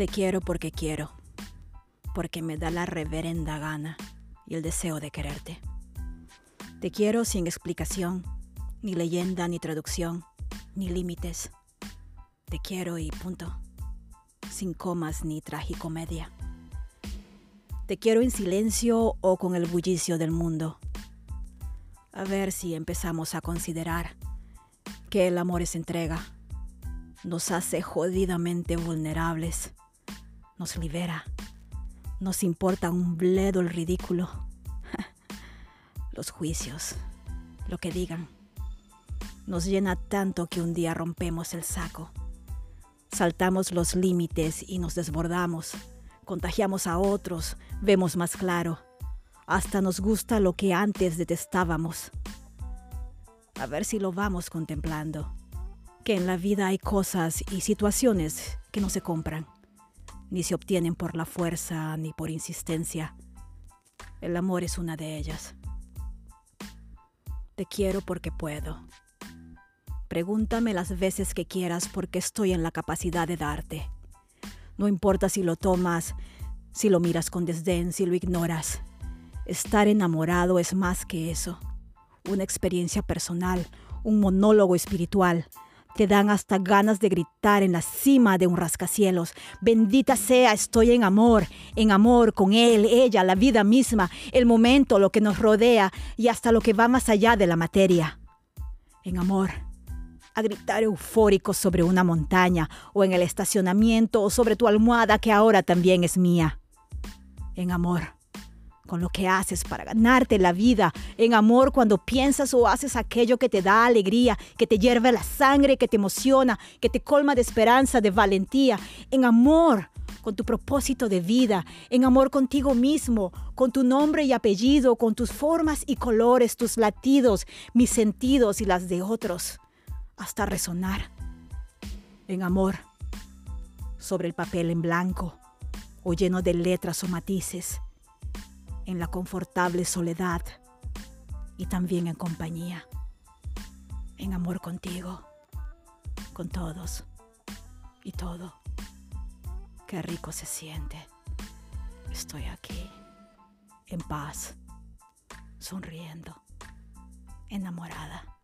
Te quiero porque quiero, porque me da la reverenda gana y el deseo de quererte. Te quiero sin explicación, ni leyenda, ni traducción, ni límites. Te quiero y punto, sin comas ni tragicomedia. Te quiero en silencio o con el bullicio del mundo. A ver si empezamos a considerar que el amor es entrega. Nos hace jodidamente vulnerables. Nos libera. Nos importa un bledo el ridículo. Los juicios, lo que digan. Nos llena tanto que un día rompemos el saco. Saltamos los límites y nos desbordamos. Contagiamos a otros, vemos más claro. Hasta nos gusta lo que antes detestábamos. A ver si lo vamos contemplando. Que en la vida hay cosas y situaciones que no se compran, ni se obtienen por la fuerza ni por insistencia. El amor es una de ellas. Te quiero porque puedo. Pregúntame las veces que quieras porque estoy en la capacidad de darte. No importa si lo tomas, si lo miras con desdén, si lo ignoras. Estar enamorado es más que eso una experiencia personal, un monólogo espiritual. Te dan hasta ganas de gritar en la cima de un rascacielos. Bendita sea, estoy en amor, en amor con él, ella, la vida misma, el momento, lo que nos rodea y hasta lo que va más allá de la materia. En amor. A gritar eufórico sobre una montaña o en el estacionamiento o sobre tu almohada que ahora también es mía. En amor con lo que haces para ganarte la vida, en amor cuando piensas o haces aquello que te da alegría, que te hierve la sangre, que te emociona, que te colma de esperanza, de valentía, en amor con tu propósito de vida, en amor contigo mismo, con tu nombre y apellido, con tus formas y colores, tus latidos, mis sentidos y las de otros, hasta resonar. En amor, sobre el papel en blanco o lleno de letras o matices en la confortable soledad y también en compañía, en amor contigo, con todos y todo. Qué rico se siente. Estoy aquí, en paz, sonriendo, enamorada.